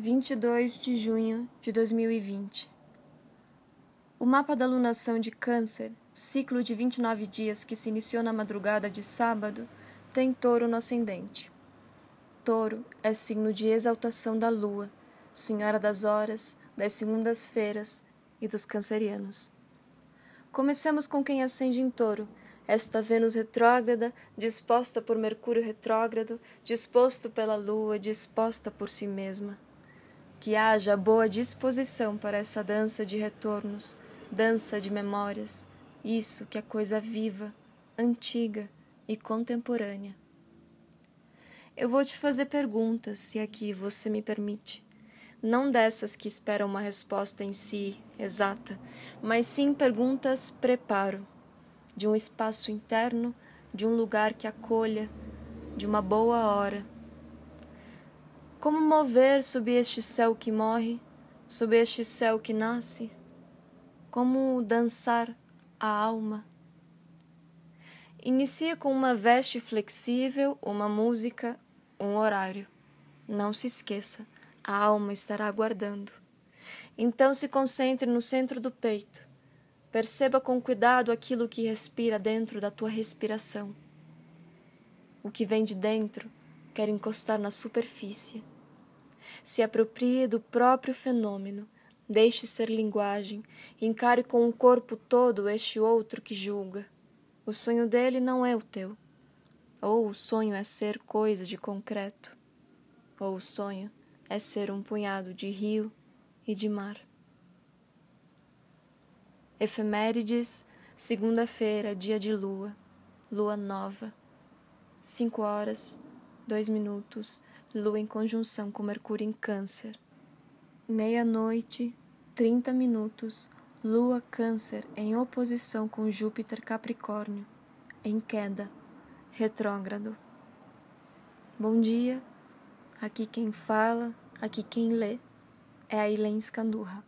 22 de junho de 2020. O mapa da lunação de Câncer, ciclo de 29 dias que se iniciou na madrugada de sábado, tem touro no ascendente. Touro é signo de exaltação da lua, senhora das horas, das segundas-feiras e dos cancerianos. Começamos com quem ascende em touro, esta Vênus retrógrada, disposta por Mercúrio retrógrado, disposto pela lua, disposta por si mesma que haja boa disposição para essa dança de retornos, dança de memórias, isso que é coisa viva, antiga e contemporânea. Eu vou te fazer perguntas, se aqui você me permite. Não dessas que esperam uma resposta em si exata, mas sim perguntas preparo, de um espaço interno, de um lugar que acolha, de uma boa hora como mover sob este céu que morre, sob este céu que nasce? Como dançar a alma? Inicia com uma veste flexível, uma música, um horário. Não se esqueça, a alma estará aguardando. Então se concentre no centro do peito. Perceba com cuidado aquilo que respira dentro da tua respiração. O que vem de dentro quer encostar na superfície. Se aproprie do próprio fenômeno, deixe ser linguagem, encare com o corpo todo este outro que julga. O sonho dele não é o teu. Ou o sonho é ser coisa de concreto, ou o sonho é ser um punhado de rio e de mar. Efemérides, segunda-feira, dia de lua, lua nova, cinco horas dois minutos, Lua em conjunção com Mercúrio em Câncer. Meia-noite, trinta minutos, Lua Câncer em oposição com Júpiter Capricórnio, em queda, retrógrado. Bom dia, aqui quem fala, aqui quem lê, é a Ilene Scandurra.